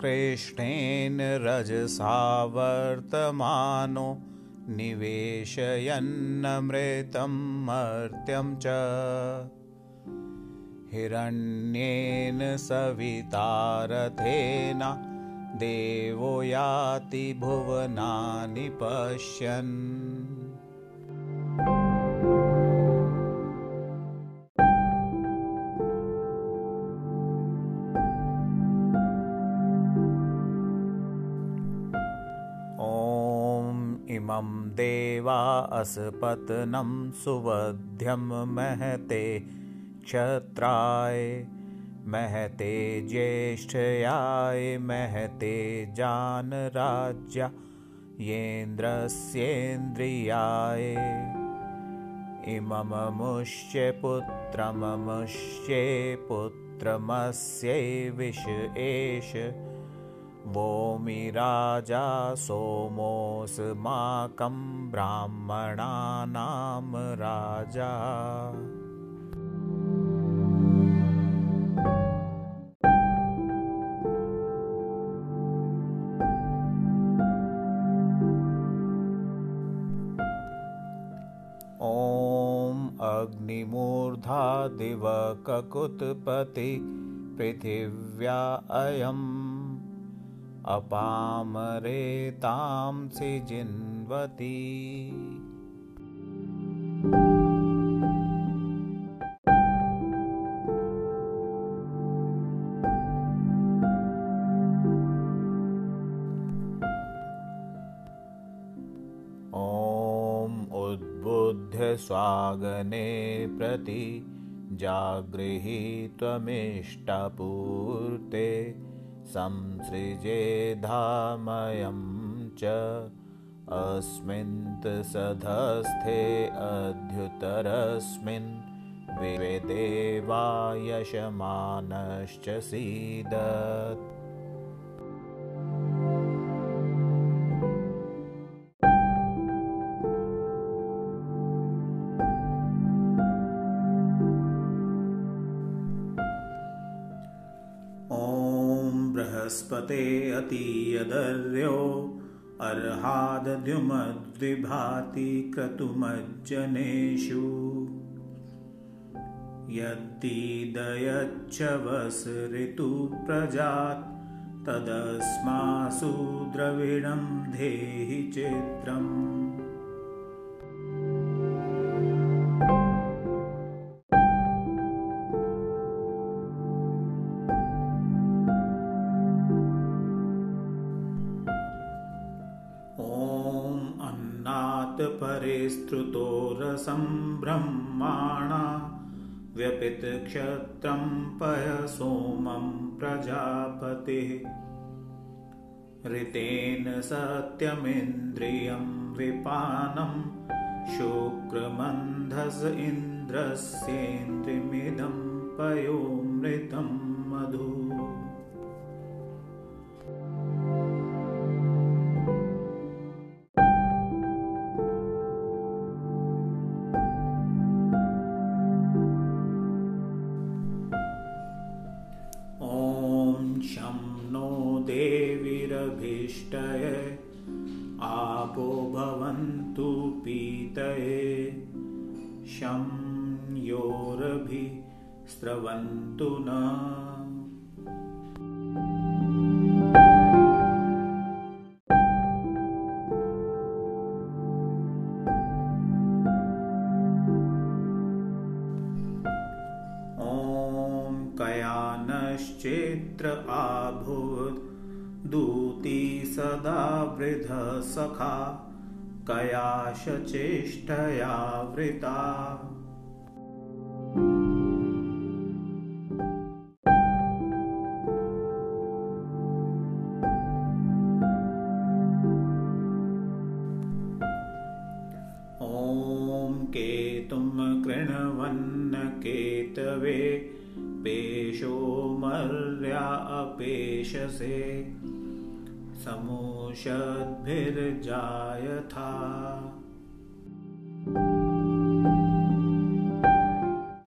कृष्णेन रजसावर्तमानो निवेशयन्नमृतं मर्त्यं च। हिरण्येन सवितारथेन देवो याति भुवनानि पश्यन् इमं देवा असपत्नं सुवध्यं महते क्षत्राय महते ज्येष्ठयाय महते जानराज्या येन्द्रस्येन्द्रियाय। इमममुष्य पुत्रममुष्ये पुत्रमस्यै विष एष वोमि राजा सोमोऽस्माकं ब्राह्मणानां राजा। अग्निमूर्धा दिवककुत्पति पृथिव्या अयम् अपामरेतांसि जिन्वती ॐ उद्बुद्ध स्वागने प्रति जागृही त्वमिष्टपूर्ते संसृजेधामयं च अस्मिन् सधस्थे अध्युतरस्मिन् विवेदेवायशमानश्च सीदत् बृहस्पते अतीयदर्यो अर्हादद्युमद्विभाति क्रतुमज्जनेषु। यद्दीदयच्च ऋतुप्रजात् तदस्मासु द्रविणं धेहि चित्रम् परिस्तुतो रसं ब्रह्माणा व्यपितक्षत्रं पयसोमं प्रजापतिः। ऋतेन सत्यमिन्द्रियं विपानं शुक्रमन्धस इन्द्रस्येन्द्रिमिदं पयोमृतं मधु भवन्तु पीतये। शं योरभिस्रवन्तु न। ॐ कयानश्चेत्र आभूत् दूती सदा वृधसखा कयाशचेष्टया वृता। ॐ केतुं कृणवन्न केतवे पेशो मर्या अपेशसे। समोषद्भिर्जायथा।